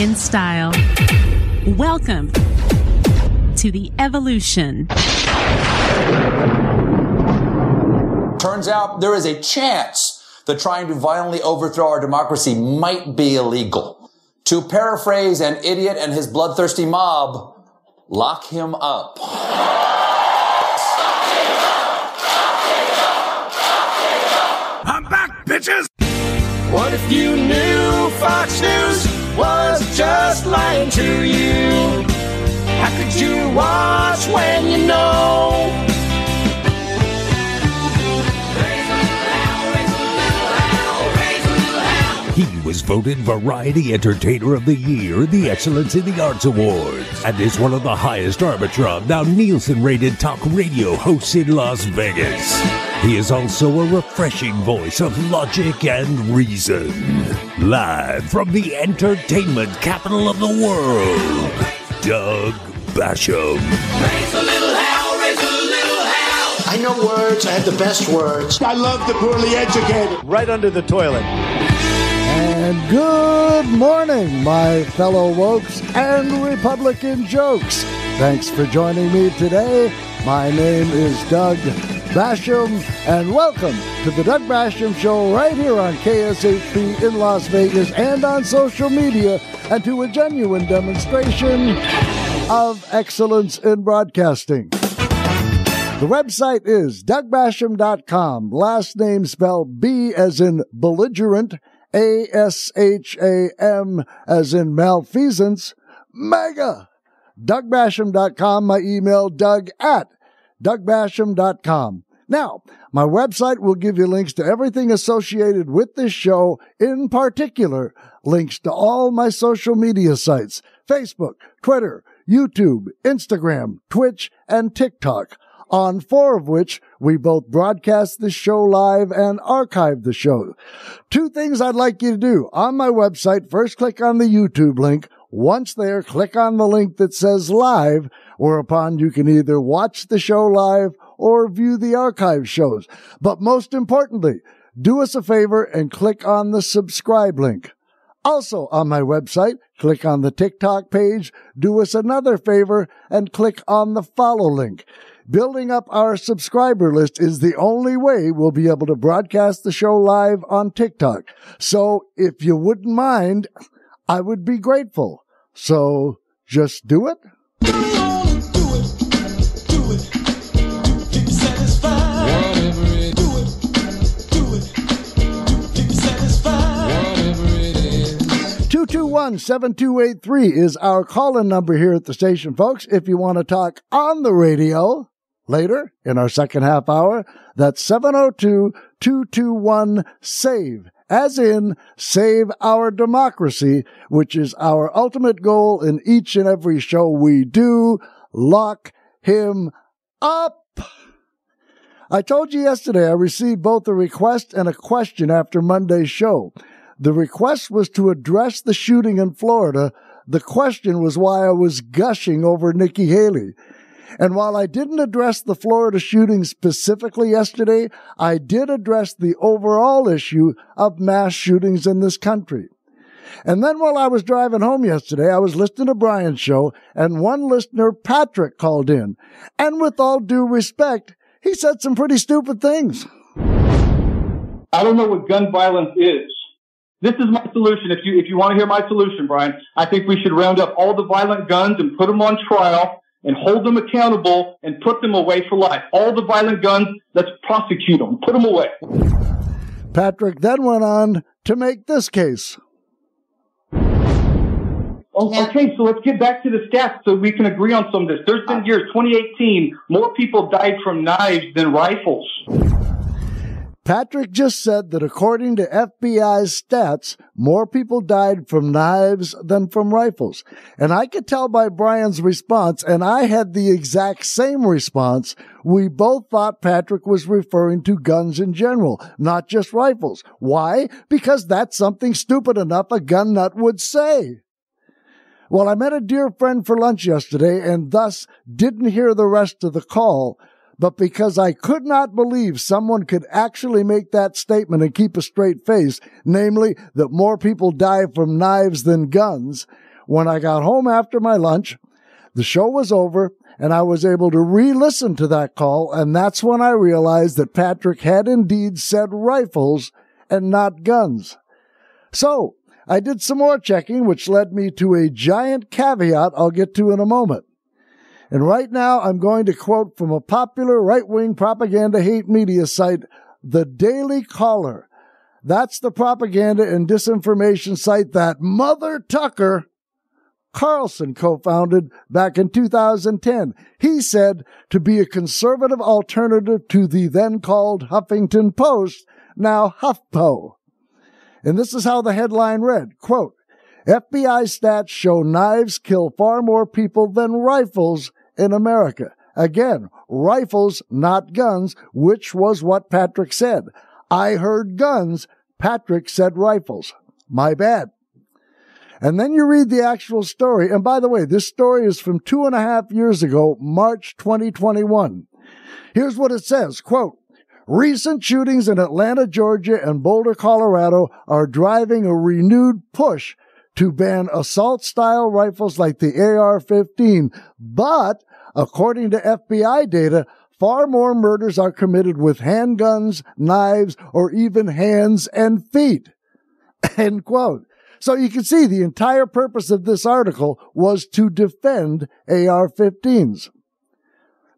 in style. Welcome to the evolution. Turns out there is a chance that trying to violently overthrow our democracy might be illegal. To paraphrase an idiot and his bloodthirsty mob, lock him up. I'm back, bitches! What if you knew Fox News was just lying to you? How could you watch when you know? Was voted Variety Entertainer of the Year at the Excellence in the Arts Awards and is one of the highest Arbitron, now Nielsen rated talk radio hosts in Las Vegas. He is also a refreshing voice of logic and reason. Live from the entertainment capital of the world, Doug Basham. I know words. I have the best words. I love the poorly educated. right under the toilet. And good morning, my fellow wokes and Republican jokes. Thanks for joining me today. My name is Doug Basham, and welcome to the Doug Basham Show right here on KSHP in Las Vegas and on social media, and to a genuine demonstration of excellence in broadcasting. The website is dougbasham.com. Last name spelled B as in belligerent, A S H A M as in malfeasance, mega. DougBasham.com. My email, doug at DougBasham.com. Now, my website will give you links to everything associated with this show, in particular, links to all my social media sites Facebook, Twitter, YouTube, Instagram, Twitch, and TikTok on four of which we both broadcast the show live and archive the show. Two things I'd like you to do. On my website, first click on the YouTube link. Once there, click on the link that says live, whereupon you can either watch the show live or view the archive shows. But most importantly, do us a favor and click on the subscribe link. Also on my website, click on the TikTok page, do us another favor, and click on the follow link. Building up our subscriber list is the only way we'll be able to broadcast the show live on TikTok. So if you wouldn't mind, I would be grateful. So just do it. Two two one seven two eight three is our call-in number here at the station, folks. If you want to talk on the radio later in our second half hour, that's 702-221-SAVE, as in save our democracy, which is our ultimate goal in each and every show we do. Lock him up. I told you yesterday I received both a request and a question after Monday's show. The request was to address the shooting in Florida. The question was why I was gushing over Nikki Haley. And while I didn't address the Florida shooting specifically yesterday, I did address the overall issue of mass shootings in this country. And then while I was driving home yesterday, I was listening to Brian's show, and one listener, Patrick, called in. And with all due respect, he said some pretty stupid things. I don't know what gun violence is. This is my solution. If you if you want to hear my solution, Brian, I think we should round up all the violent guns and put them on trial and hold them accountable and put them away for life. All the violent guns, let's prosecute them, put them away. Patrick then went on to make this case. Oh, Okay, so let's get back to the stats so we can agree on some of this. There's been uh. years, 2018, more people died from knives than rifles. Patrick just said that according to FBI's stats, more people died from knives than from rifles. And I could tell by Brian's response, and I had the exact same response. We both thought Patrick was referring to guns in general, not just rifles. Why? Because that's something stupid enough a gun nut would say. Well, I met a dear friend for lunch yesterday and thus didn't hear the rest of the call, but because I could not believe someone could actually make that statement and keep a straight face, namely that more people die from knives than guns, when I got home after my lunch, the show was over and I was able to re-listen to that call, and that's when I realized that Patrick had indeed said rifles and not guns. So, I did some more checking, which led me to a giant caveat I'll get to in a moment. And right now, I'm going to quote from a popular right wing propaganda hate media site, The Daily Caller. That's the propaganda and disinformation site that Mother Tucker Carlson co-founded back in 2010. He said to be a conservative alternative to the then called Huffington Post, now HuffPo. And this is how the headline read, quote, FBI stats show knives kill far more people than rifles in America. Again, rifles, not guns, which was what Patrick said. I heard guns. Patrick said rifles. My bad. And then you read the actual story. And by the way, this story is from two and a half years ago, March 2021. Here's what it says, quote, Recent shootings in Atlanta, Georgia and Boulder, Colorado are driving a renewed push to ban assault style rifles like the AR-15. But according to FBI data, far more murders are committed with handguns, knives, or even hands and feet. End quote. So you can see the entire purpose of this article was to defend AR-15s.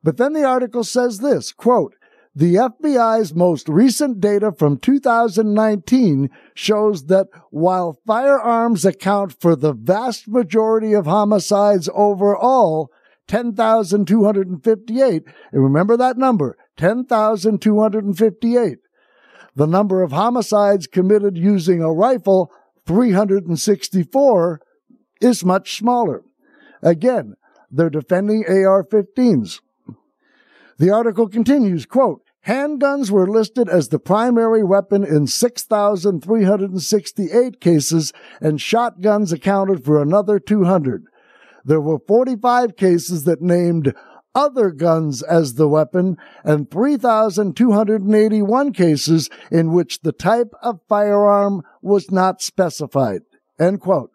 But then the article says this, quote, the FBI's most recent data from 2019 shows that while firearms account for the vast majority of homicides overall, 10,258, and remember that number, 10,258, the number of homicides committed using a rifle 364 is much smaller. Again, they're defending AR-15s. The article continues, quote, handguns were listed as the primary weapon in 6,368 cases and shotguns accounted for another 200. There were 45 cases that named other guns as the weapon and 3,281 cases in which the type of firearm was not specified. End quote.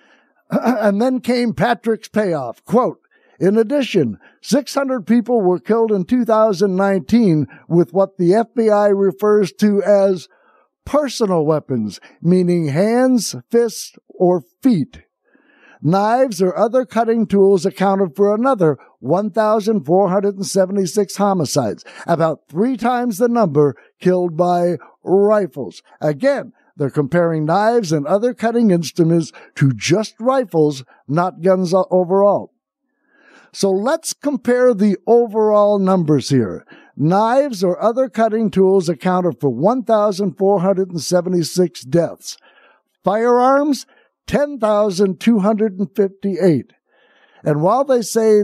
and then came Patrick's payoff. Quote, in addition, 600 people were killed in 2019 with what the FBI refers to as personal weapons, meaning hands, fists, or feet. Knives or other cutting tools accounted for another 1,476 homicides, about three times the number killed by rifles. Again, they're comparing knives and other cutting instruments to just rifles, not guns overall. So let's compare the overall numbers here. Knives or other cutting tools accounted for 1,476 deaths. Firearms, 10,258. And while they say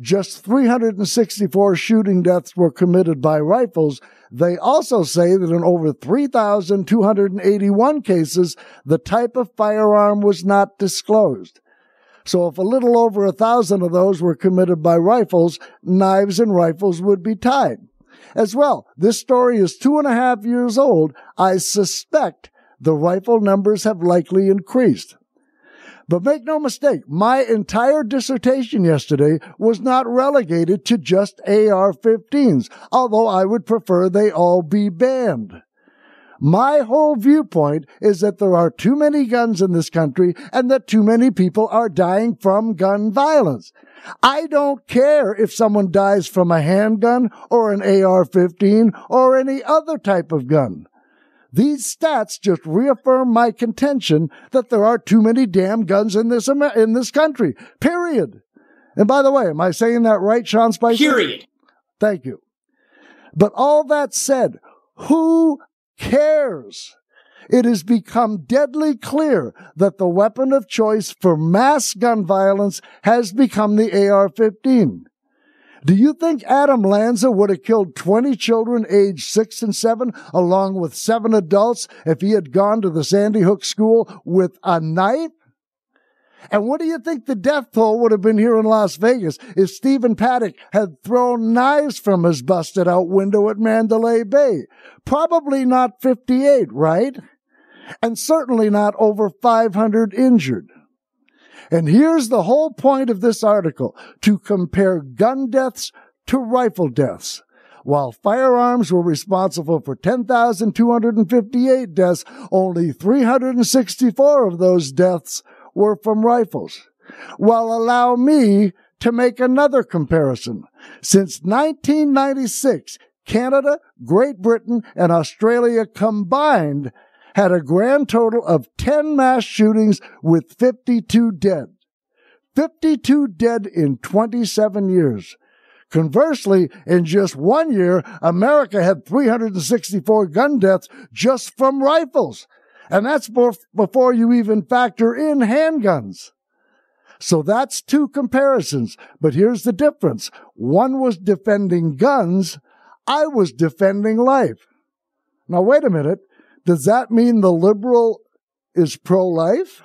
just 364 shooting deaths were committed by rifles, they also say that in over 3,281 cases, the type of firearm was not disclosed. So if a little over a thousand of those were committed by rifles, knives and rifles would be tied. As well, this story is two and a half years old. I suspect the rifle numbers have likely increased. But make no mistake, my entire dissertation yesterday was not relegated to just AR-15s, although I would prefer they all be banned. My whole viewpoint is that there are too many guns in this country and that too many people are dying from gun violence. I don't care if someone dies from a handgun or an AR-15 or any other type of gun. These stats just reaffirm my contention that there are too many damn guns in this in this country. Period. And by the way, am I saying that right, Sean Spicer? Period. Thank you. But all that said, Who cares? It has become deadly clear that the weapon of choice for mass gun violence has become the AR-15. Do you think Adam Lanza would have killed 20 children aged six and seven along with seven adults if he had gone to the Sandy Hook school with a knife? And what do you think the death toll would have been here in Las Vegas if Stephen Paddock had thrown knives from his busted out window at Mandalay Bay? Probably not 58, right? And certainly not over 500 injured. And here's the whole point of this article to compare gun deaths to rifle deaths. While firearms were responsible for 10,258 deaths, only 364 of those deaths were from rifles. Well, allow me to make another comparison. Since 1996, Canada, Great Britain, and Australia combined had a grand total of 10 mass shootings with 52 dead. 52 dead in 27 years. Conversely, in just one year, America had 364 gun deaths just from rifles. And that's before you even factor in handguns. So that's two comparisons. But here's the difference. One was defending guns. I was defending life. Now, wait a minute. Does that mean the liberal is pro life?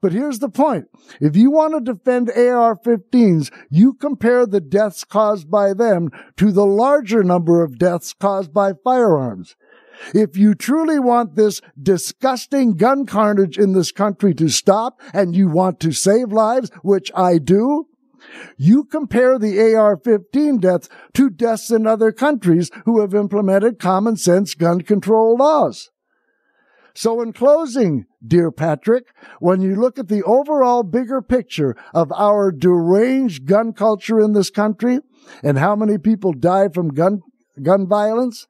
But here's the point. If you want to defend AR-15s, you compare the deaths caused by them to the larger number of deaths caused by firearms. If you truly want this disgusting gun carnage in this country to stop and you want to save lives, which I do, you compare the AR-15 deaths to deaths in other countries who have implemented common sense gun control laws. So in closing, dear Patrick, when you look at the overall bigger picture of our deranged gun culture in this country and how many people die from gun, gun violence,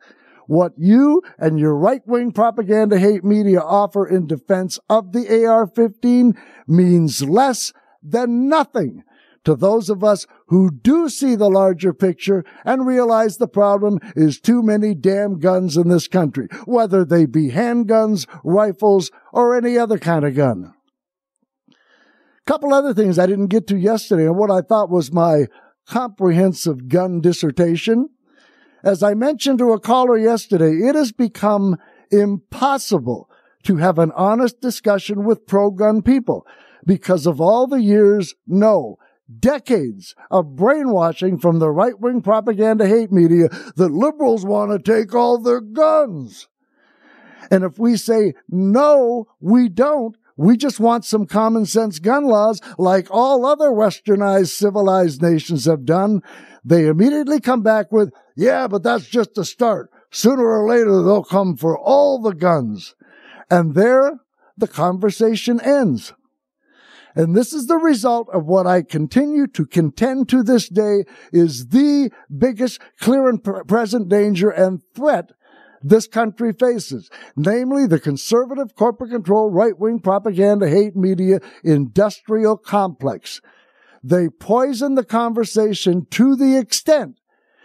what you and your right wing propaganda hate media offer in defense of the AR 15 means less than nothing to those of us who do see the larger picture and realize the problem is too many damn guns in this country, whether they be handguns, rifles, or any other kind of gun. Couple other things I didn't get to yesterday and what I thought was my comprehensive gun dissertation. As I mentioned to a caller yesterday, it has become impossible to have an honest discussion with pro-gun people because of all the years, no, decades of brainwashing from the right-wing propaganda hate media that liberals want to take all their guns. And if we say, no, we don't, we just want some common sense gun laws like all other westernized civilized nations have done, they immediately come back with, yeah, but that's just a start. Sooner or later, they'll come for all the guns. And there, the conversation ends. And this is the result of what I continue to contend to this day is the biggest clear and present danger and threat this country faces, namely the conservative corporate control right wing propaganda hate media industrial complex. They poison the conversation to the extent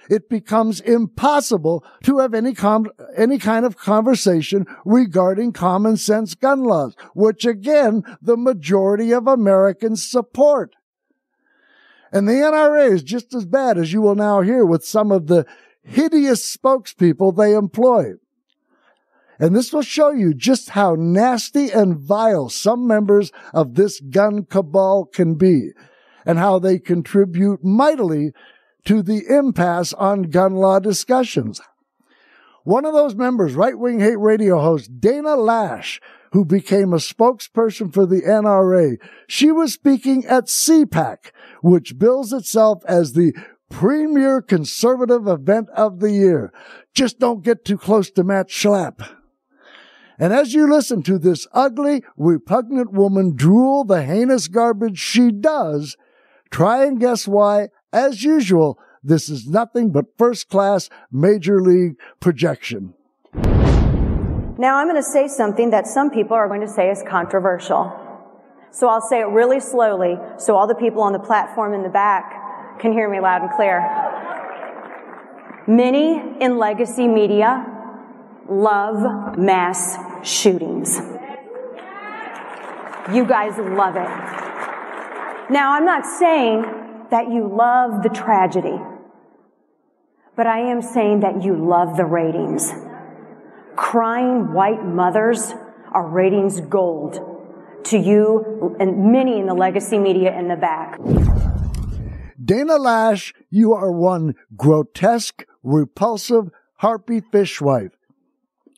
it becomes impossible to have any com- any kind of conversation regarding common sense gun laws, which again, the majority of Americans support. And the NRA is just as bad as you will now hear with some of the hideous spokespeople they employ. And this will show you just how nasty and vile some members of this gun cabal can be and how they contribute mightily to the impasse on gun law discussions. One of those members, right wing hate radio host Dana Loesch, who became a spokesperson for the NRA, she was speaking at CPAC, which bills itself as the premier conservative event of the year. Just don't get too close to Matt Schlapp. And as you listen to this ugly, repugnant woman drool the heinous garbage she does, try and guess why as usual, this is nothing but first class major league projection. Now I'm going to say something that some people are going to say is controversial. So I'll say it really slowly so all the people on the platform in the back can hear me loud and clear. Many in legacy media love mass shootings. You guys love it. Now, I'm not saying that you love the tragedy, but I am saying that you love the ratings. Crying white mothers are ratings gold to you and many in the legacy media in the back. Dana Loesch, you are one grotesque, repulsive, harpy fishwife.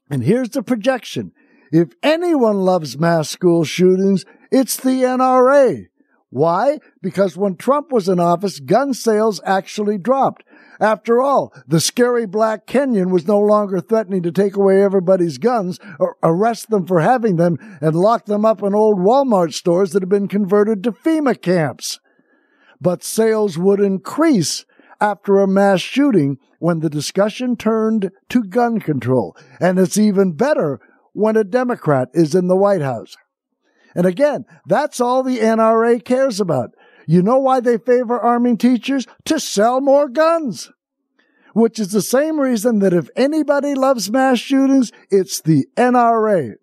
And here's the projection. If anyone loves mass school shootings, it's the NRA. Why? Because when Trump was in office, gun sales actually dropped. After all, the scary black Kenyan was no longer threatening to take away everybody's guns or arrest them for having them and lock them up in old Walmart stores that had been converted to FEMA camps. But sales would increase after a mass shooting when the discussion turned to gun control. And it's even better when a Democrat is in the White House. And again, that's all the NRA cares about. You know why they favor arming teachers? To sell more guns. Which is the same reason that if anybody loves mass shootings, it's the NRA.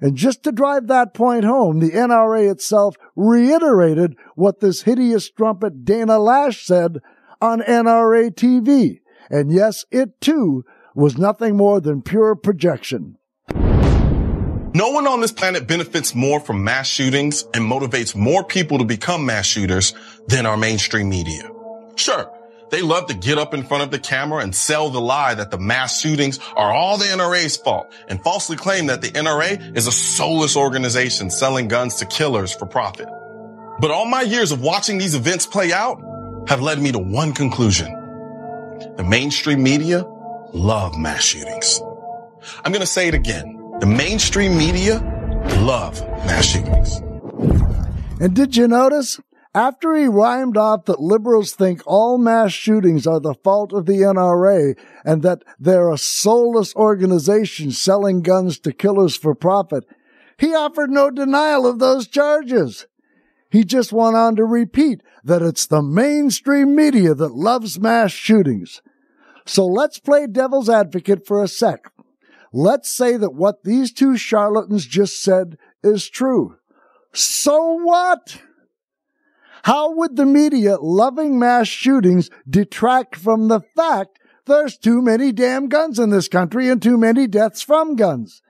And just to drive that point home, the NRA itself reiterated what this hideous trumpet Dana Loesch said on NRA TV. And yes, it too was nothing more than pure projection. No one on this planet benefits more from mass shootings and motivates more people to become mass shooters than our mainstream media. Sure, they love to get up in front of the camera and sell the lie that the mass shootings are all the NRA's fault and falsely claim that the NRA is a soulless organization selling guns to killers for profit. But all my years of watching these events play out have led me to one conclusion. The mainstream media love mass shootings. I'm going to say it again. The mainstream media love mass shootings. And did you notice? After he rhymed off that liberals think all mass shootings are the fault of the NRA and that they're a soulless organization selling guns to killers for profit, he offered no denial of those charges. He just went on to repeat that it's the mainstream media that loves mass shootings. So let's play devil's advocate for a sec. Let's say that what these two charlatans just said is true. So what? How would the media loving mass shootings detract from the fact there's too many damn guns in this country and too many deaths from guns?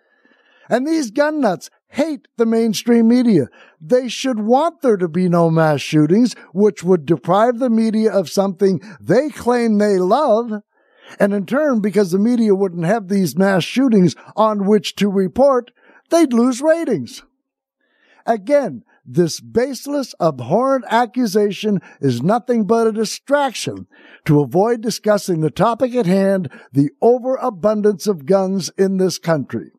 And these gun nuts hate the mainstream media. They should want there to be no mass shootings, which would deprive the media of something they claim they love and in turn, because the media wouldn't have these mass shootings on which to report, they'd lose ratings. Again, this baseless, abhorrent accusation is nothing but a distraction to avoid discussing the topic at hand, the overabundance of guns in this country.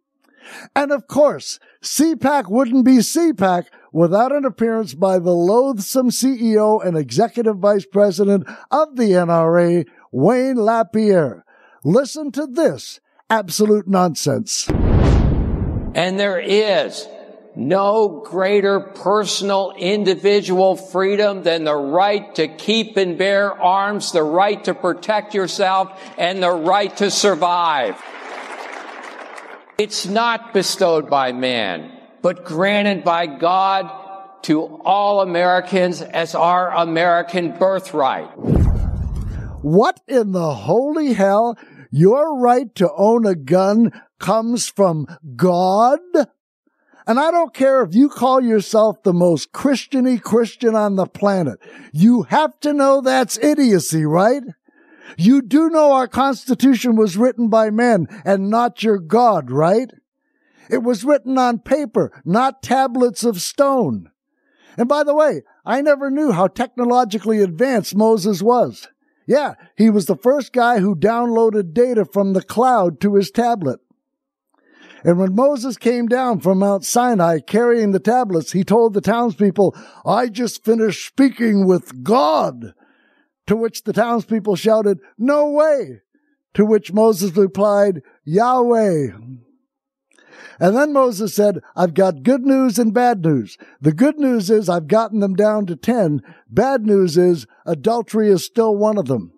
And of course, CPAC wouldn't be CPAC without an appearance by the loathsome CEO and executive vice president of the NRA, Wayne LaPierre. Listen to this absolute nonsense. And there is no greater personal individual freedom than the right to keep and bear arms, the right to protect yourself, and the right to survive. It's not bestowed by man, but granted by God to all Americans as our American birthright. What in the holy hell? Your right to own a gun comes from God? And I don't care if you call yourself the most Christiany Christian on the planet. You have to know that's idiocy, right? You do know our Constitution was written by men and not your God, right? It was written on paper, not tablets of stone. And by the way, I never knew how technologically advanced Moses was. Yeah, he was the first guy who downloaded data from the cloud to his tablet. And when Moses came down from Mount Sinai carrying the tablets, he told the townspeople, I just finished speaking with God. To which the townspeople shouted, No way. To which Moses replied, Yahweh. And then Moses said, I've got good news and bad news. The good news is I've gotten them down to 10. Bad news is adultery is still one of them.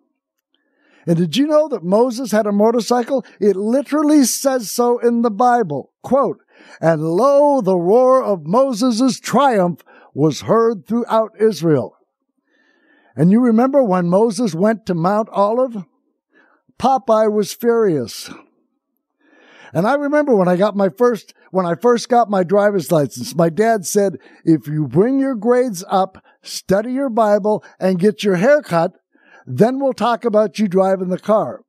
And did you know that Moses had a motorcycle? It literally says so in the Bible. Quote, and lo, the roar of Moses' triumph was heard throughout Israel. And you remember when Moses went to Mount Olive? Popeye was furious. And I remember when I got my first, when I first got my driver's license, my dad said, if you bring your grades up, study your Bible, and get your hair cut, then we'll talk about you driving the car.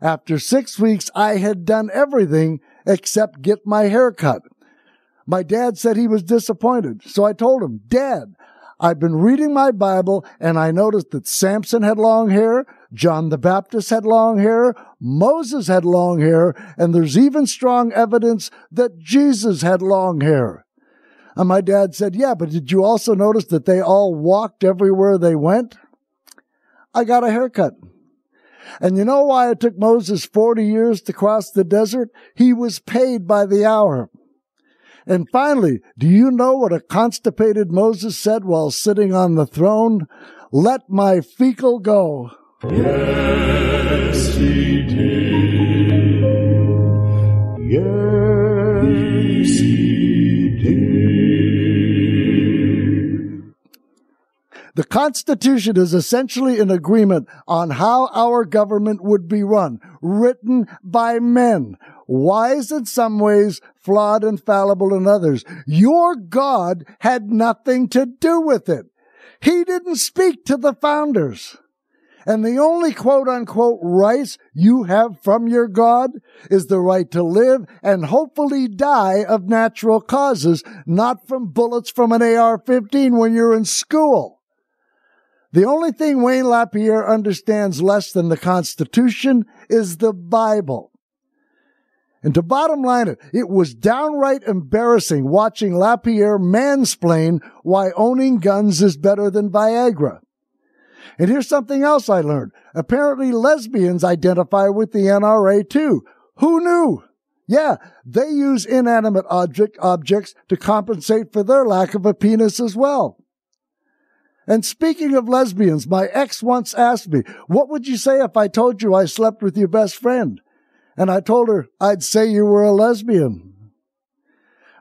After six weeks, I had done everything except get my hair cut. My dad said he was disappointed. So I told him, Dad, I've been reading my Bible and I noticed that Samson had long hair, John the Baptist had long hair, Moses had long hair, and there's even strong evidence that Jesus had long hair. And my dad said, Yeah, but did you also notice that they all walked everywhere they went? I got a haircut. And you know why it took Moses 40 years to cross the desert? He was paid by the hour. And finally, do you know what a constipated Moses said while sitting on the throne? Let my fecal go. Yes, The Constitution is essentially an agreement on how our government would be run, written by men, wise in some ways, flawed and fallible in others. Your God had nothing to do with it. He didn't speak to the founders. And the only quote unquote rights you have from your God is the right to live and hopefully die of natural causes, not from bullets from an AR-15 when you're in school. The only thing Wayne LaPierre understands less than the Constitution is the Bible. And to bottom line it, it was downright embarrassing watching LaPierre mansplain why owning guns is better than Viagra. And here's something else I learned. Apparently lesbians identify with the NRA too. Who knew? Yeah, they use inanimate object, objects to compensate for their lack of a penis as well. And speaking of lesbians, my ex once asked me, what would you say if I told you I slept with your best friend? And I told her, I'd say you were a lesbian.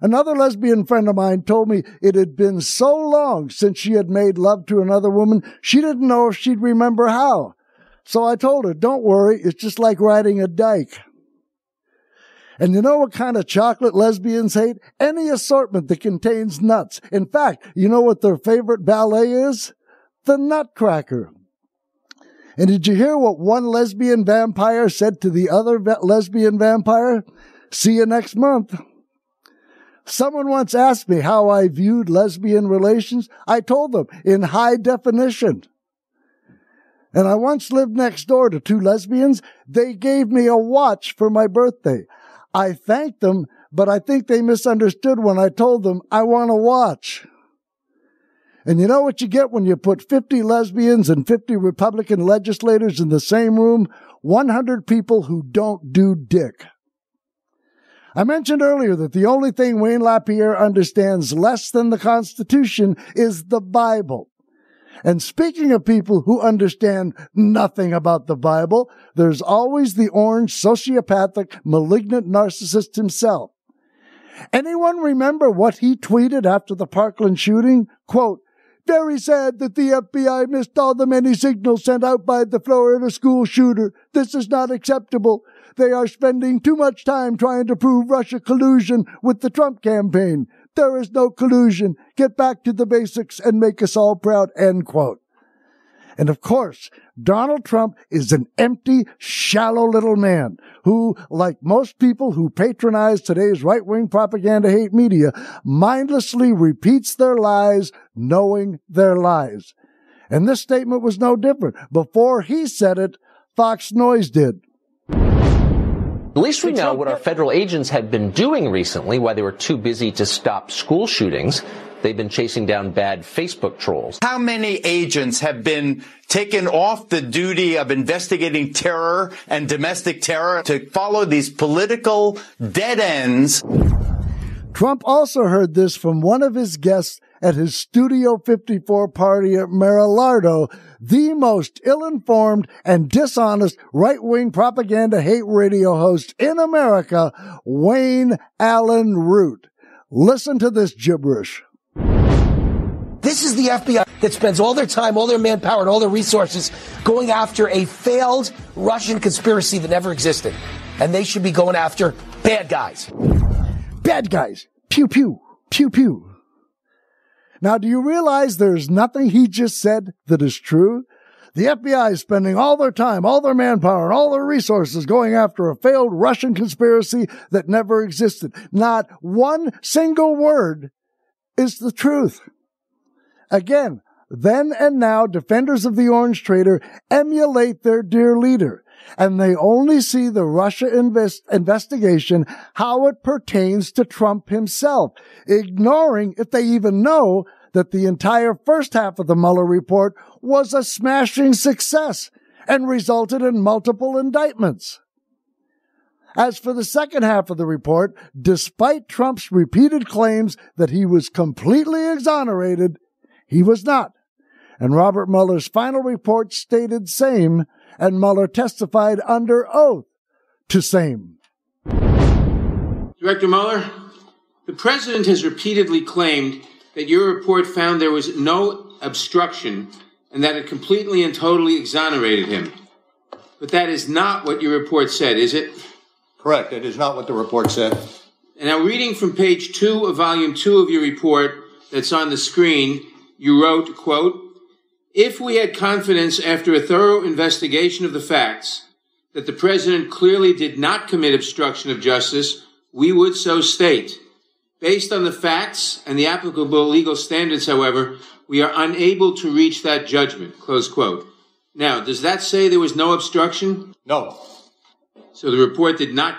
Another lesbian friend of mine told me it had been so long since she had made love to another woman, she didn't know if she'd remember how. So I told her, don't worry, it's just like riding a dike. And you know what kind of chocolate lesbians hate? Any assortment that contains nuts. In fact, you know what their favorite ballet is? The Nutcracker. And did you hear what one lesbian vampire said to the other lesbian vampire? See you next month. Someone once asked me how I viewed lesbian relations. I told them in high definition. And I once lived next door to two lesbians. They gave me a watch for my birthday. I thanked them, but I think they misunderstood when I told them I want to watch. And you know what you get when you put 50 lesbians and 50 Republican legislators in the same room? 100 people who don't do dick. I mentioned earlier that the only thing Wayne LaPierre understands less than the Constitution is the Bible. And speaking of people who understand nothing about the Bible, there's always the orange sociopathic malignant narcissist himself. Anyone remember what he tweeted after the Parkland shooting? Quote, very sad that the FBI missed all the many signals sent out by the Florida school shooter. This is not acceptable. They are spending too much time trying to prove Russia collusion with the Trump campaign. There is no collusion. Get back to the basics and make us all proud. End quote. And of course, Donald Trump is an empty, shallow little man who, like most people who patronize today's right-wing propaganda hate media, mindlessly repeats their lies knowing their lies. And this statement was no different. Before he said it, Fox Noise did. At least we know what our federal agents have been doing recently why they were too busy to stop school shootings. They've been chasing down bad Facebook trolls. How many agents have been taken off the duty of investigating terror and domestic terror to follow these political dead ends? Trump also heard this from one of his guests at his Studio 54 party at Mar-a-Lardo the most ill-informed and dishonest right-wing propaganda hate radio host in America, Wayne Allyn Root. Listen to this gibberish. This is the FBI that spends all their time, all their manpower, and all their resources going after a failed Russian conspiracy that never existed. And they should be going after bad guys. Bad guys. Pew, pew, pew, pew. Now, do you realize there's nothing he just said that is true? The FBI is spending all their time, all their manpower, and all their resources going after a failed Russian conspiracy that never existed. Not one single word is the truth. Again, then and now, defenders of the Orange Traitor emulate their dear leader, and they only see the Russia invest- investigation how it pertains to Trump himself, ignoring, if they even know, that the entire first half of the Mueller report was a smashing success and resulted in multiple indictments. As for the second half of the report, despite Trump's repeated claims that he was completely exonerated, he was not. And Robert Mueller's final report stated same, and Mueller testified under oath to same. Director Mueller, the president has repeatedly claimed that your report found there was no obstruction and that it completely and totally exonerated him. But that is not what your report said, is it? Correct. It is not what the report said. And now, reading from page two of volume two of your report that's on the screen, you wrote, quote, if we had confidence after a thorough investigation of the facts that the president clearly did not commit obstruction of justice, we would so state. Based on the facts and the applicable legal standards, however, we are unable to reach that judgment. Close quote. Now, does that say there was no obstruction? No. So the report did not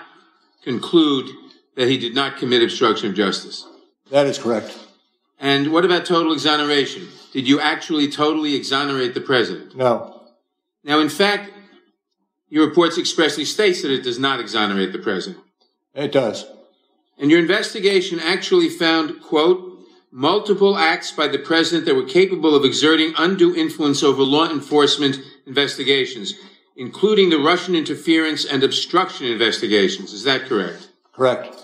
conclude that he did not commit obstruction of justice. That is correct. And what about total exoneration? Did you actually totally exonerate the president? No. Now, in fact, your report expressly states that it does not exonerate the president. It does. And your investigation actually found, quote, multiple acts by the president that were capable of exerting undue influence over law enforcement investigations, including the Russian interference and obstruction investigations. Is that correct? Correct.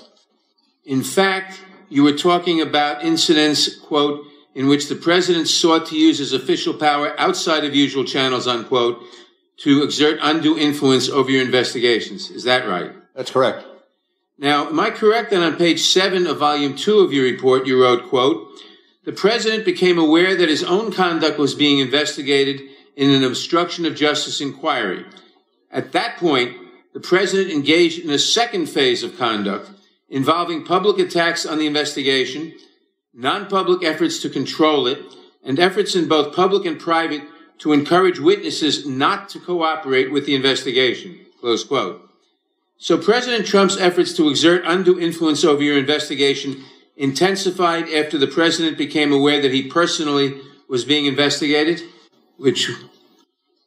In fact, you were talking about incidents, quote, in which the president sought to use his official power outside of usual channels, unquote, to exert undue influence over your investigations. Is that right? That's correct. Now, am I correct that on page seven of volume two of your report, you wrote, quote, the president became aware that his own conduct was being investigated in an obstruction of justice inquiry. At that point, the president engaged in a second phase of conduct involving public attacks on the investigation, non-public efforts to control it, and efforts in both public and private to encourage witnesses not to cooperate with the investigation. Close quote. So President Trump's efforts to exert undue influence over your investigation intensified after the president became aware that he personally was being investigated? Which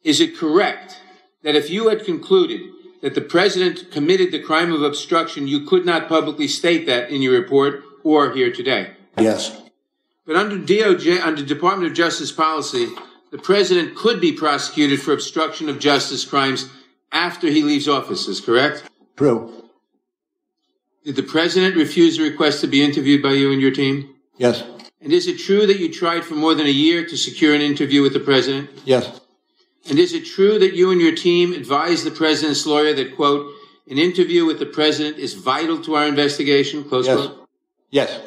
is it correct that if you had concluded that the president committed the crime of obstruction, you could not publicly state that in your report or here today? Yes. But under DOJ, under Department of Justice policy, the president could be prosecuted for obstruction of justice crimes after he leaves office, is correct? True. Did the president refuse a request to be interviewed by you and your team? Yes. And is it true that you tried for more than a year to secure an interview with the president? Yes. And is it true that you and your team advised the president's lawyer that, quote, an interview with the president is vital to our investigation, close yes. quote? Yes.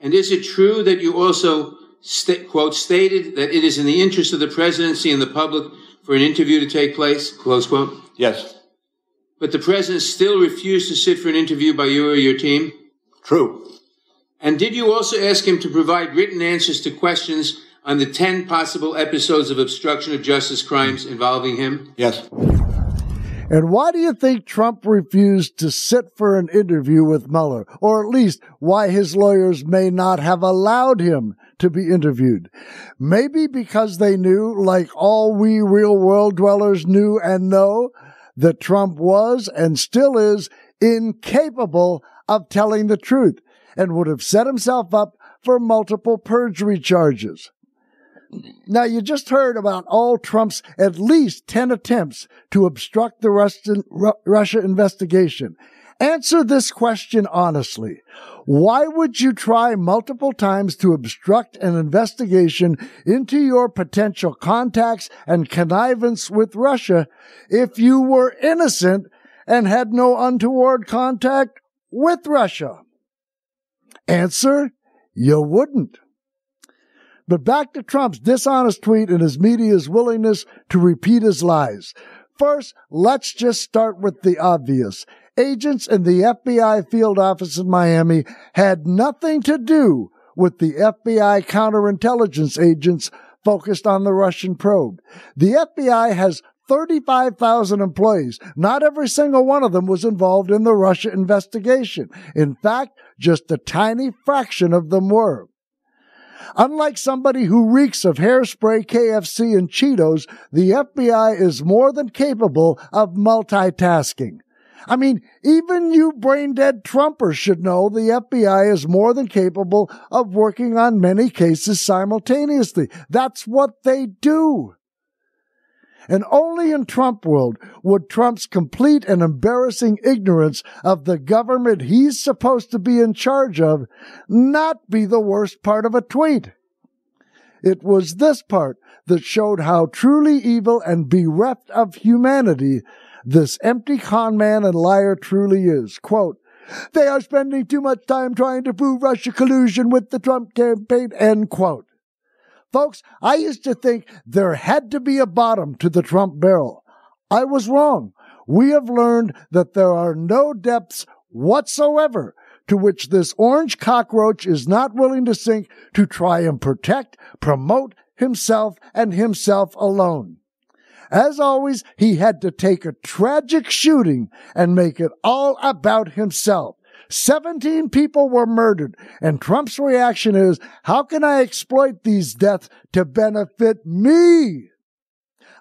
And is it true that you also, st- quote, stated that it is in the interest of the presidency and the public for an interview to take place, close quote? Yes. But the president still refused to sit for an interview by you or your team? True. And did you also ask him to provide written answers to questions on the 10 possible episodes of obstruction of justice crimes involving him? Yes. And why do you think Trump refused to sit for an interview with Mueller? Or at least why his lawyers may not have allowed him to be interviewed? Maybe because they knew, like all we real world dwellers knew and know, that Trump was and still is incapable of telling the truth and would have set himself up for multiple perjury charges. Now, you just heard about all Trump's at least 10 attempts to obstruct the Russian, Russia investigation. Answer this question honestly. Why would you try multiple times to obstruct an investigation into your potential contacts and connivance with Russia if you were innocent and had no untoward contact with Russia? Answer, you wouldn't. But back to Trump's dishonest tweet and his media's willingness to repeat his lies. First, let's just start with the obvious. Agents in the FBI field office in Miami had nothing to do with the FBI counterintelligence agents focused on the Russian probe. The FBI has 35,000 employees. Not every single one of them was involved in the Russia investigation. In fact, just a tiny fraction of them were. Unlike somebody who reeks of hairspray, KFC, and Cheetos, the FBI is more than capable of multitasking. I mean, even you brain dead Trumpers should know the FBI is more than capable of working on many cases simultaneously. That's what they do. And only in Trump world would Trump's complete and embarrassing ignorance of the government he's supposed to be in charge of not be the worst part of a tweet. It was this part that showed how truly evil and bereft of humanity this empty con man and liar truly is. Quote, they are spending too much time trying to prove Russia collusion with the Trump campaign, end quote. Folks, I used to think there had to be a bottom to the Trump barrel. I was wrong. We have learned that there are no depths whatsoever to which this orange cockroach is not willing to sink to try and protect, promote himself and himself alone. As always, he had to take a tragic shooting and make it all about himself. 17 people were murdered. And Trump's reaction is, how can I exploit these deaths to benefit me?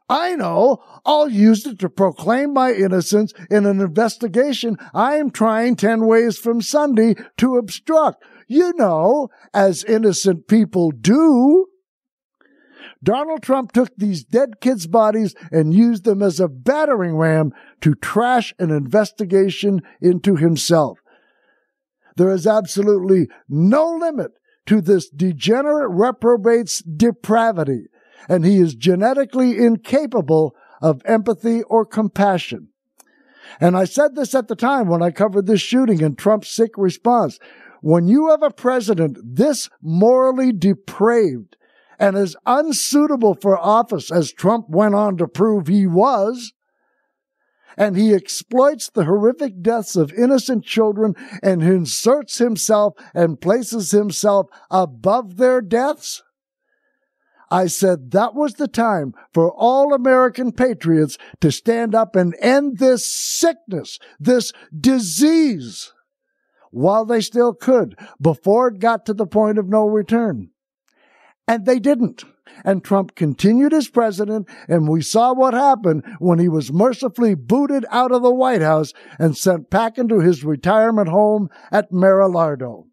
I know. I'll use it to proclaim my innocence in an investigation I am trying 10 ways from Sunday to obstruct. You know, as innocent people do. Donald Trump took these dead kids' bodies and used them as a battering ram to trash an investigation into himself. There is absolutely no limit to this degenerate reprobate's depravity, and he is genetically incapable of empathy or compassion. And I said this at the time when I covered this shooting and Trump's sick response. When you have a president this morally depraved and as unsuitable for office as Trump went on to prove he was, and he exploits the horrific deaths of innocent children and inserts himself and places himself above their deaths? I said that was the time for all American patriots to stand up and end this sickness, this disease, while they still could, before it got to the point of no return. And they didn't and Trump continued as president, and we saw what happened when he was mercifully booted out of the White House and sent packing to his retirement home at Mar-a-Lago.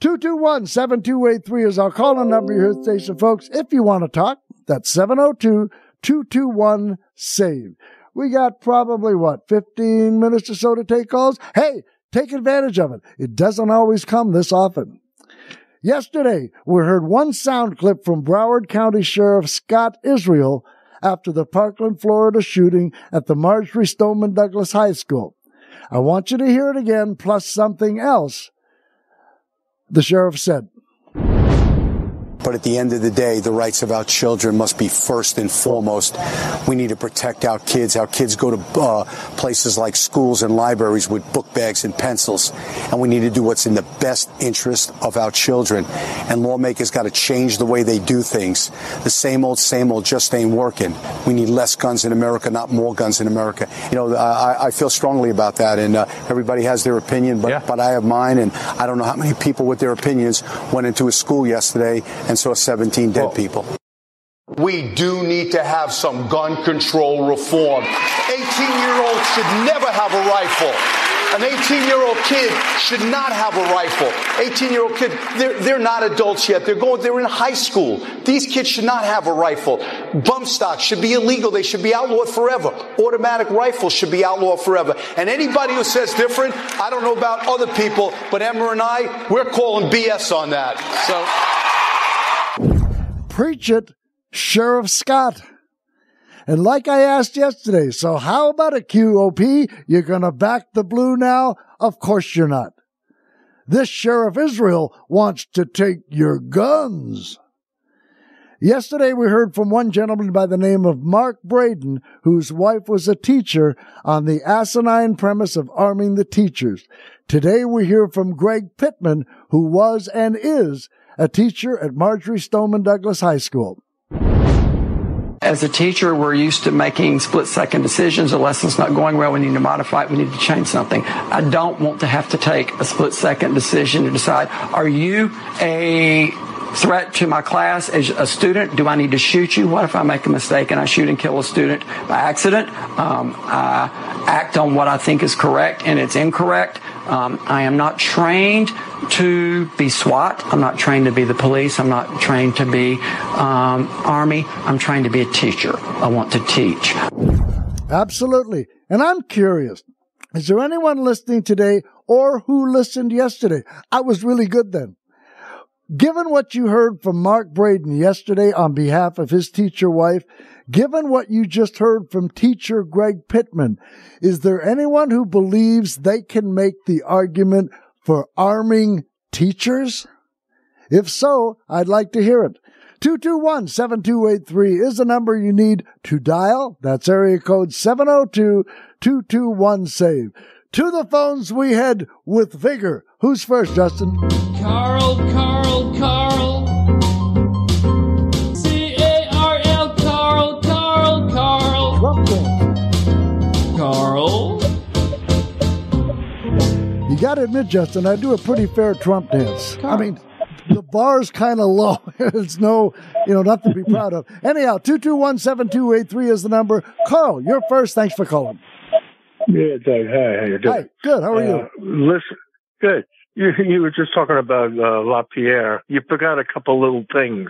221-7283 is our calling number here at station, folks. If you want to talk, that's 702-221-SAVE. We got probably, what, 15 minutes or so to take calls? Hey, take advantage of it. It doesn't always come this often. Yesterday, we heard one sound clip from Broward County Sheriff Scott Israel after the Parkland, Florida shooting at the Marjory Stoneman Douglas High School. I want you to hear it again, plus something else the sheriff said. But at the end of the day, the rights of our children must be first and foremost. We need to protect our kids. Our kids go to uh, places like schools and libraries with book bags and pencils, and we need to do what's in the best interest of our children. And lawmakers got to change the way they do things. The same old, same old just ain't working. We need less guns in America, not more guns in America. You know, I, I feel strongly about that, and uh, everybody has their opinion, but, yeah. but I have mine, and I don't know how many people with their opinions went into a school yesterday and saw 17 dead people. We do need to have some gun control reform. 18 year olds should never have a rifle. An 18 year old kid should not have a rifle. 18 year old kid, they're, they're not adults yet. They're going, they're in high school. These kids should not have a rifle. Bump stocks should be illegal. They should be outlawed forever. Automatic rifles should be outlawed forever. And anybody who says different, I don't know about other people, but Emma and I, we're calling BS on that. So. Preach it, Sheriff Scott. And like I asked yesterday, so how about a QOP? You're going to back the blue now? Of course you're not. This Sheriff Israel wants to take your guns. Yesterday we heard from one gentleman by the name of Mark Braden, whose wife was a teacher on the asinine premise of arming the teachers. Today we hear from Greg Pittman, who was and is a teacher at Marjory Stoneman Douglas High School. As a teacher, we're used to making split second decisions. A lesson's not going well. We need to modify it. We need to change something. I don't want to have to take a split second decision to decide, are you a threat to my class as a student? Do I need to shoot you? What if I make a mistake and I shoot and kill a student by accident? Um, I act on what I think is correct and it's incorrect. Um, I am not trained to be SWAT. I'm not trained to be the police. I'm not trained to be um, Army. I'm trained to be a teacher. I want to teach. Absolutely. And I'm curious. Is there anyone listening today or who listened yesterday? I was really good then. Given what you heard from Mark Braden yesterday on behalf of his teacher wife, given what you just heard from teacher Greg Pittman, is there anyone who believes they can make the argument for arming teachers? If so, I'd like to hear it. 221-7283 is the number you need to dial. That's area code 702-221-SAVE. To the phones we head with vigor. Who's first, Justin? Carl, Carl, Carl. You gotta admit, Justin, I do a pretty fair Trump dance. I mean, the bar's kind of low. it's no, you know, nothing to be proud of. Anyhow, 221-7283 is the number. Carl, you're first. Thanks for calling. Yeah, Doug. Hi, how you doing? Hi, good. How are you? Uh, listen, good. You you were just talking about uh, LaPierre. You forgot a couple little things.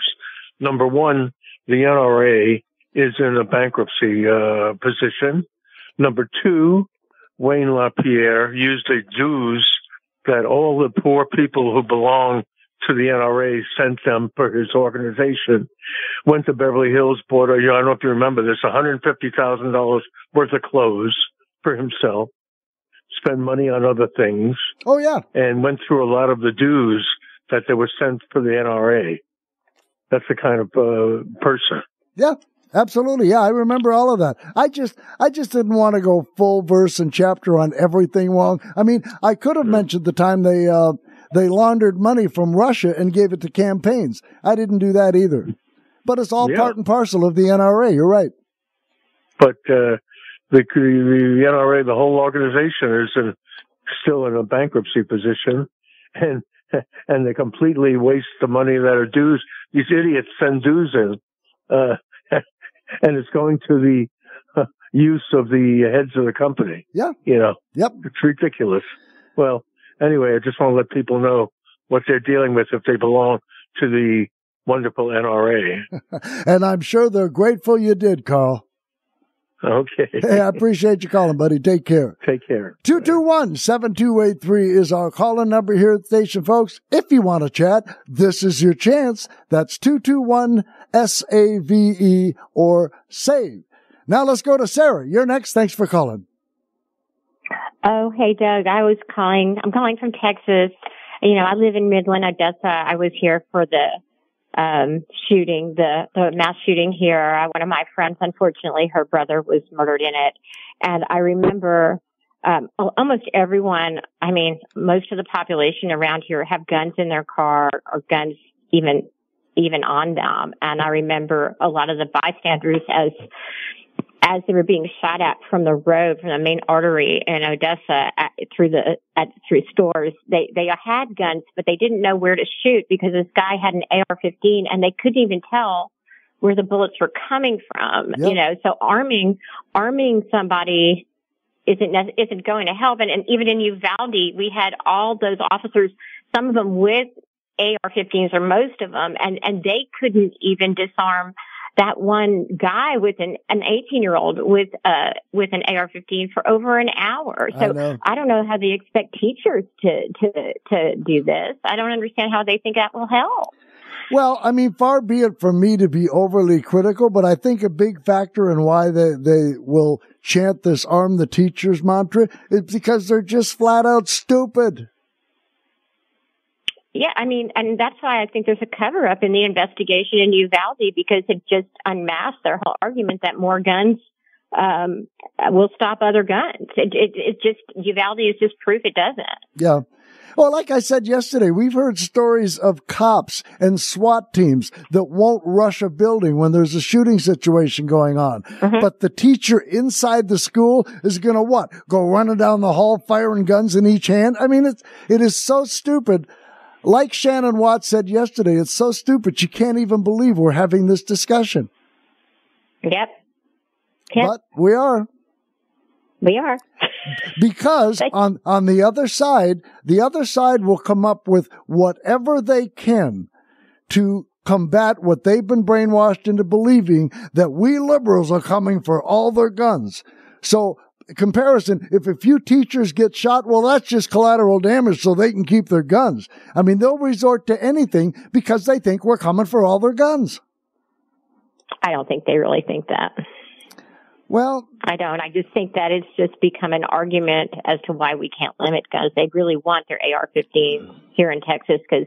Number one, the NRA is in a bankruptcy uh, position. Number two, Wayne LaPierre used a dues that all the poor people who belong to the NRA sent them for his organization. Went to Beverly Hills, bought a, I don't know if you remember this, $150,000 worth of clothes for himself, spend money on other things. Oh yeah. And went through a lot of the dues that they were sent for the NRA. That's the kind of uh, person. Yeah, absolutely. Yeah, I remember all of that. I just, I just didn't want to go full verse and chapter on everything wrong. I mean, I could have mentioned the time they, uh, they laundered money from Russia and gave it to campaigns. I didn't do that either. But it's all Yeah. part and parcel of the NRA. You're right. But uh, the, the NRA, the whole organization, is in, still in a bankruptcy position, and and they completely waste the money that are dues. These idiots send dues in, uh, and it's going to the uh, use of the heads of the company. Yeah. You know. Yep. It's ridiculous. Well, anyway, I just want to let people know what they're dealing with if they belong to the wonderful NRA. and I'm sure they're grateful you did, Carl. Okay. Hey, I appreciate you calling, buddy. Take care. Take care. 221-7283 is our calling number here at the station, folks. If you want to chat, this is your chance. That's 221-SAVE or SAVE. Now let's go to Sarah. You're next. Thanks for calling. Oh, hey, Doug. I was calling. I'm calling from Texas. You know, I live in Midland, Odessa. I was here for the um, shooting, the, the mass shooting here. Uh, one of my friends, unfortunately, her brother was murdered in it. And I remember um, almost everyone, I mean, most of the population around here have guns in their car or guns even even on them. And I remember a lot of the bystanders as as they were being shot at from the road, from the main artery in Odessa at, through the at, through stores, they they had guns, but they didn't know where to shoot because this guy had an AR-15, and they couldn't even tell where the bullets were coming from. Yep. You know, so arming arming somebody isn't isn't going to help. And, and even in Uvalde, we had all those officers, some of them with AR-15s or most of them, and and they couldn't even disarm that one guy with an an 18 year old with uh with an AR-15 for over an hour. I So know. I, don't know how they expect teachers to to to do this. I don't understand how they think that will help. Well, I mean, far be it from me to be overly critical, but I think a big factor in why they, they will chant this arm the teachers mantra is because they're just flat out stupid. Yeah, I mean, and that's why I think there's a cover up in the investigation in Uvalde because it just unmasked their whole argument that more guns um, will stop other guns. It, it, it just Uvalde is just proof it doesn't. Yeah. Well, like I said yesterday, we've heard stories of cops and SWAT teams that won't rush a building when there's a shooting situation going on. But the teacher inside the school is going to what? Go running down the hall firing guns in each hand? I mean, it's, it is so stupid. Like Shannon Watts said yesterday, it's so stupid you can't even believe we're having this discussion. Yep. But we are. We are. because on on the other side, the other side will come up with whatever they can to combat what they've been brainwashed into believing that we liberals are coming for all their guns. So comparison, if a few teachers get shot, well, that's just collateral damage so they can keep their guns. I mean, they'll resort to anything because they think we're coming for all their guns. I don't think they really think that. Well, I don't. I just think that it's just become an argument as to why we can't limit guns. They really want their AR-15 here in Texas because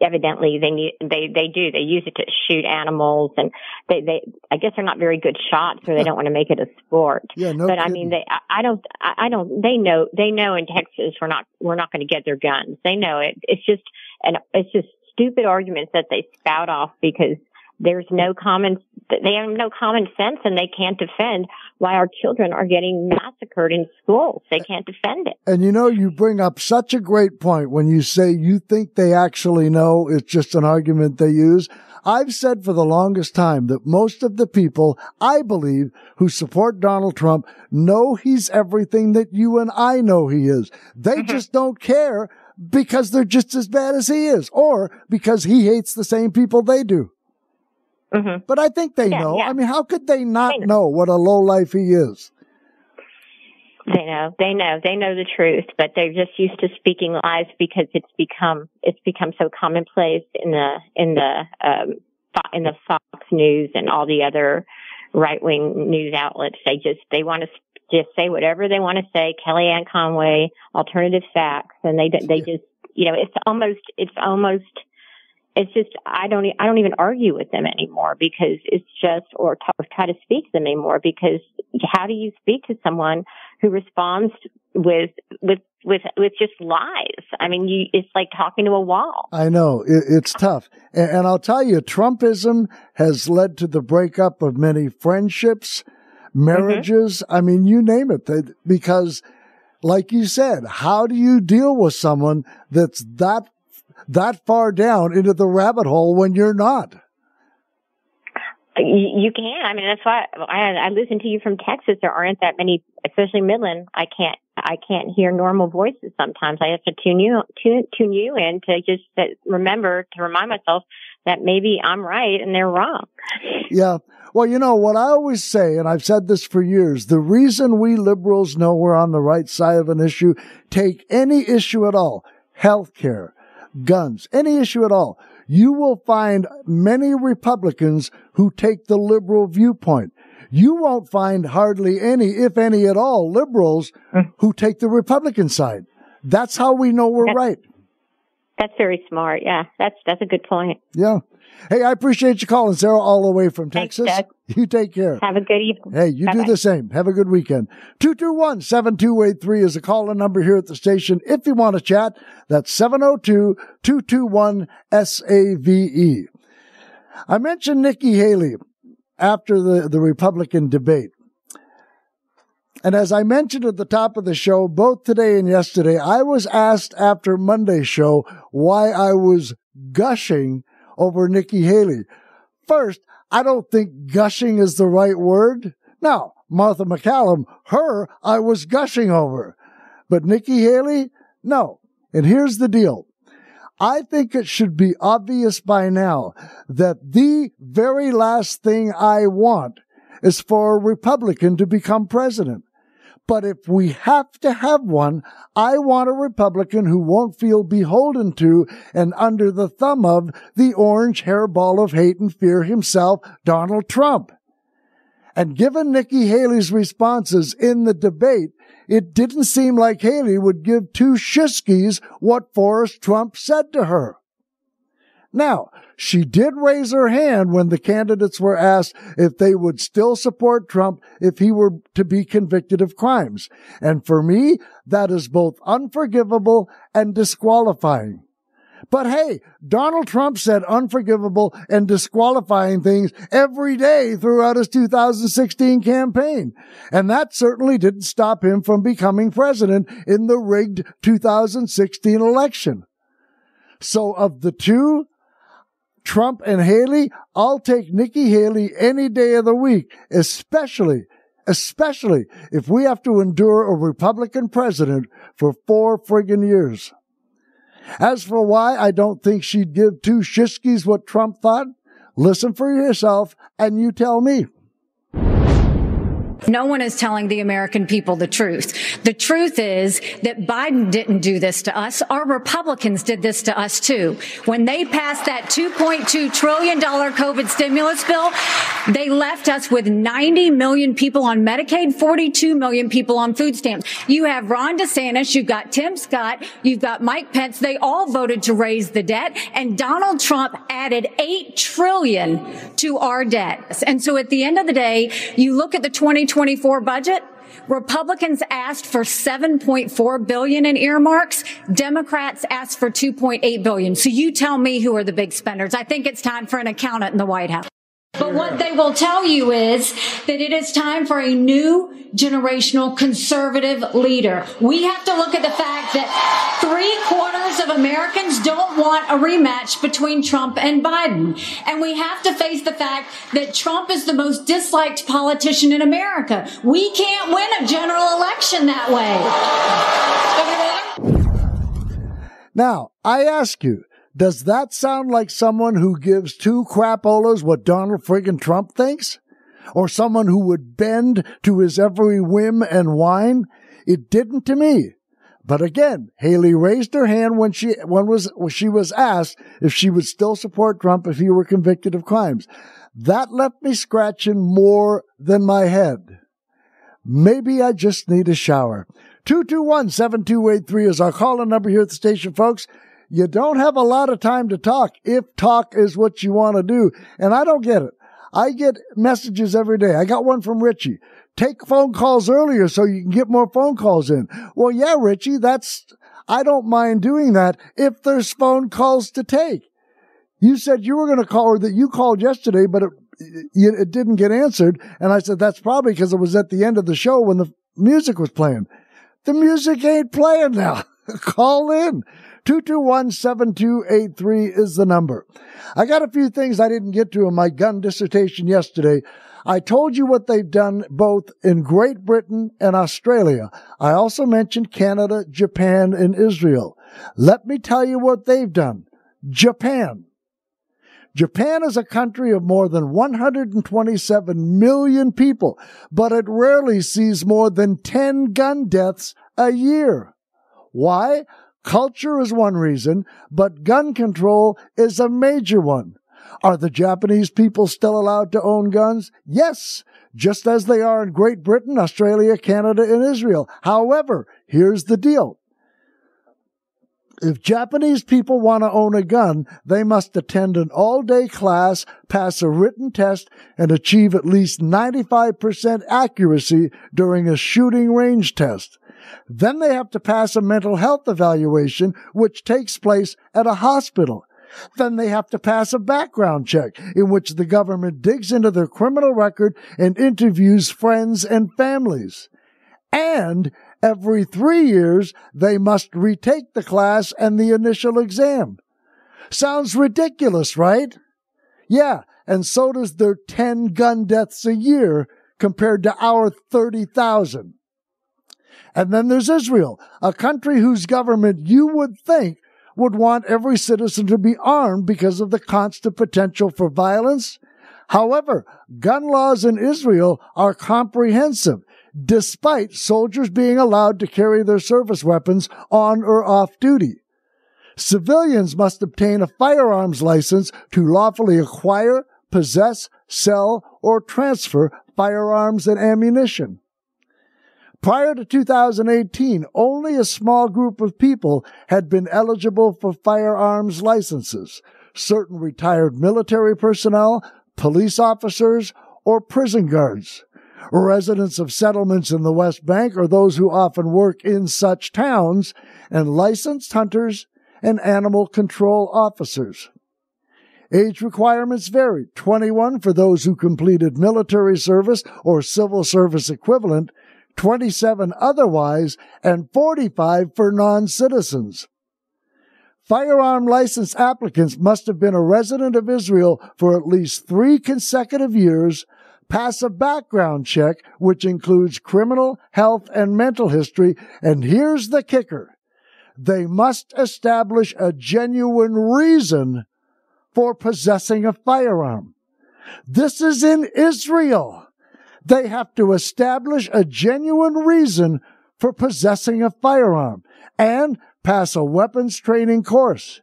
evidently they need they they do they use it to shoot animals and they they I guess they're not very good shots or they don't want to make it a sport. Yeah, no but I mean they I- don't I I don't they know they know in Texas we're not we're not going to get their guns. They know it. It's just and it's just stupid arguments that they spout off because there's no common they have no common sense and they can't defend why our children are getting massacred in schools. They can't defend it. And you know, you bring up such a great point when you say you think they actually know it's just an argument they use. I've said for the longest time that most of the people I believe who support Donald Trump know he's everything that you and I know he is. They mm-hmm. just don't care because they're just as bad as he is or because he hates the same people they do. But I think they know. I mean, how could they not know what a low life he is? They know, they know, they know the truth, but they're just used to speaking lies because it's become it's become so commonplace in the in the um, in the Fox News and all the other right wing news outlets. They just they want to just say whatever they want to say. Kellyanne Conway, alternative facts, and they they just you know it's almost it's almost it's just I don't I don't even argue with them anymore because it's just or, t- or try to speak to them anymore because how do you speak to someone who responds with with with with just lies? I mean, you it's like talking to a wall. I know it, it's tough. And, and I'll tell you, Trumpism has led to the breakup of many friendships, marriages. Mm-hmm. I mean, you name it. Because, like you said, how do you deal with someone that's that that far down into the rabbit hole when you're not? You, can. I mean, that's why I, I listen to you from Texas. There aren't that many, especially Midland. I can't, I can't hear normal voices sometimes. I have to tune you, tune, tune you in to just remember to remind myself that maybe I'm right and they're wrong. Yeah. Well, you know what I always say, and I've said this for years, the reason we liberals know we're on the right side of an issue, take any issue at all, healthcare, guns, any issue at all, you will find many Republicans who take the liberal viewpoint. You won't find hardly any, if any at all, liberals hmm. who take the Republican side. That's how we know we're right. That's very smart. Yeah, that's that's a good point. Yeah. Hey, I appreciate you calling, Sarah, all the way from Texas. Doug. You take care. Have a good evening. Hey, you do Bye-bye. the same. Have a good weekend. 221-7283 is a call in number here at the station. If you want to chat, that's 702-221-SAVE. I mentioned Nikki Haley after the, the Republican debate. And as I mentioned at the top of the show, both today and yesterday, I was asked after Monday's show why I was gushing over Nikki Haley. First, I don't think gushing is the right word. Now, Martha MacCallum, her I was gushing over. But Nikki Haley, no. And here's the deal. I think it should be obvious by now that the very last thing I want is for a Republican to become president. But if we have to have one, I want a Republican who won't feel beholden to and under the thumb of the orange hairball of hate and fear himself, Donald Trump. And given Nikki Haley's responses in the debate, it didn't seem like Haley would give two shiskies what Forrest Trump said to her. Now, she did raise her hand when the candidates were asked if they would still support Trump if he were to be convicted of crimes. And for me, that is both unforgivable and disqualifying. But hey, Donald Trump said unforgivable and disqualifying things every day throughout his 2016 campaign. And that certainly didn't stop him from becoming president in the rigged 2016 election. So of the two, Trump and Haley, I'll take Nikki Haley any day of the week, especially, especially if we have to endure a Republican president for four friggin' years. As for why I don't think she'd give two shiskies what Trump thought, listen for yourself and you tell me. No one is telling the American people the truth. The truth is that Biden didn't do this to us. Our Republicans did this to us too. When they passed that $2.2 trillion COVID stimulus bill, they left us with 90 million people on Medicaid, 42 million people on food stamps. You have Ron DeSantis, you've got Tim Scott, you've got Mike Pence. They all voted to raise the debt and Donald Trump added 8 trillion to our debt. And so at the end of the day, you look at the 2020 2024 budget, Republicans asked for 7.4 billion in earmarks. Democrats asked for 2.8 billion. So you tell me who are the big spenders. I think it's time for an accountant in the White House. But what they will tell you is that it is time for a new generational conservative leader. We have to look at the fact that three quarters of Americans want a rematch between Trump and Biden. And we have to face the fact that Trump is the most disliked politician in America. We can't win a general election that way. Now, I ask you, does that sound like someone who gives two crapolas what Donald friggin' Trump thinks? Or someone who would bend to his every whim and whine? It didn't to me. But again, Haley raised her hand when she when was when she was asked if she would still support Trump if he were convicted of crimes. That left me scratching more than my head. Maybe I just need a shower. 221-7283 is our calling number here at the station, folks you don't have a lot of time to talk if talk is what you want to do. And I don't get it. I get messages every day. I got one from Richie. Take phone calls earlier so you can get more phone calls in. Well, yeah, Richie, that's, I don't mind doing that if there's phone calls to take. You said you were going to call or that you called yesterday, but it, it didn't get answered. And I said, that's probably because it was at the end of the show when the music was playing. The music ain't playing now. call in. 221-7283 is the number. I got a few things I didn't get to in my gun dissertation yesterday. I told you what they've done both in Great Britain and Australia. I also mentioned Canada, Japan, and Israel. Let me tell you what they've done. Japan. Japan is a country of more than 127 million people, but it rarely sees more than 10 gun deaths a year. Why? Culture is one reason, but gun control is a major one. Are the Japanese people still allowed to own guns? Yes, just as they are in Great Britain, Australia, Canada, and Israel. However, here's the deal. If Japanese people want to own a gun, they must attend an all day class, pass a written test, and achieve at least 95% accuracy during a shooting range test. Then they have to pass a mental health evaluation, which takes place at a hospital. Then they have to pass a background check in which the government digs into their criminal record and interviews friends and families. And every three years, they must retake the class and the initial exam. Sounds ridiculous, right? Yeah, and so does their 10 gun deaths a year compared to our 30,000. And then there's Israel, a country whose government you would think would want every citizen to be armed because of the constant potential for violence. However, gun laws in Israel are comprehensive, despite soldiers being allowed to carry their service weapons on or off duty. Civilians must obtain a firearms license to lawfully acquire, possess, sell, or transfer firearms and ammunition. Prior to 2018, only a small group of people had been eligible for firearms licenses. Certain retired military personnel, police officers, or prison guards. Residents of settlements in the West Bank are those who often work in such towns, and licensed hunters and animal control officers. Age requirements vary 21 for those who completed military service or civil service equivalent, 27 otherwise, and 45 for non citizens. Firearm license applicants must have been a resident of Israel for at least three consecutive years, pass a background check, which includes criminal, health, and mental history, and here's the kicker. They must establish a genuine reason for possessing a firearm. This is in Israel. They have to establish a genuine reason for possessing a firearm and pass a weapons training course.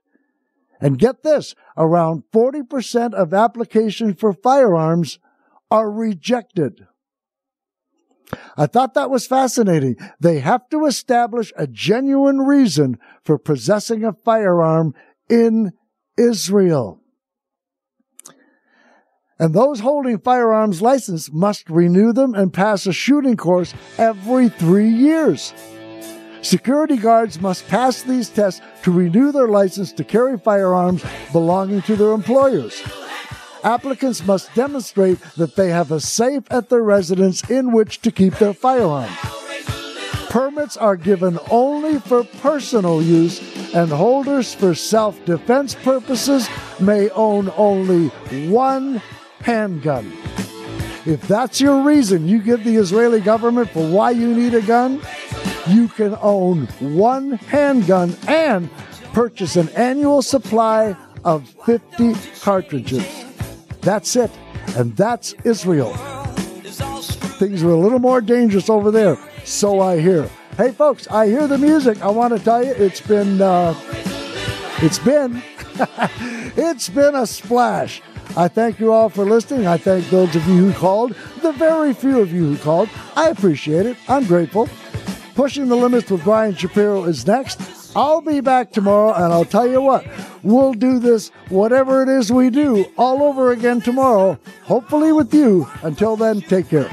And get this, around 40% of applications for firearms are rejected. I thought that was fascinating. They have to establish a genuine reason for possessing a firearm in Israel. And those holding firearms license must renew them and pass a shooting course every three years. Security guards must pass these tests to renew their license to carry firearms belonging to their employers. Applicants must demonstrate that they have a safe at their residence in which to keep their firearm. Permits are given only for personal use, and holders for self defense purposes may own only one handgun. If that's your reason you give the Israeli government for why you need a gun, you can own one handgun and purchase an annual supply of 50 cartridges. That's it. And that's Israel. Things are a little more dangerous over there, so I hear. Hey, folks, I hear the music. I want to tell you, it's been, uh, it's been, it's been a splash. I thank you all for listening. I thank those of you who called, the very few of you who called. I appreciate it. I'm grateful. Pushing the Limits with Brian Shapiro is next. I'll be back tomorrow, and I'll tell you what, we'll do this, whatever it is we do, all over again tomorrow, hopefully with you. Until then, take care.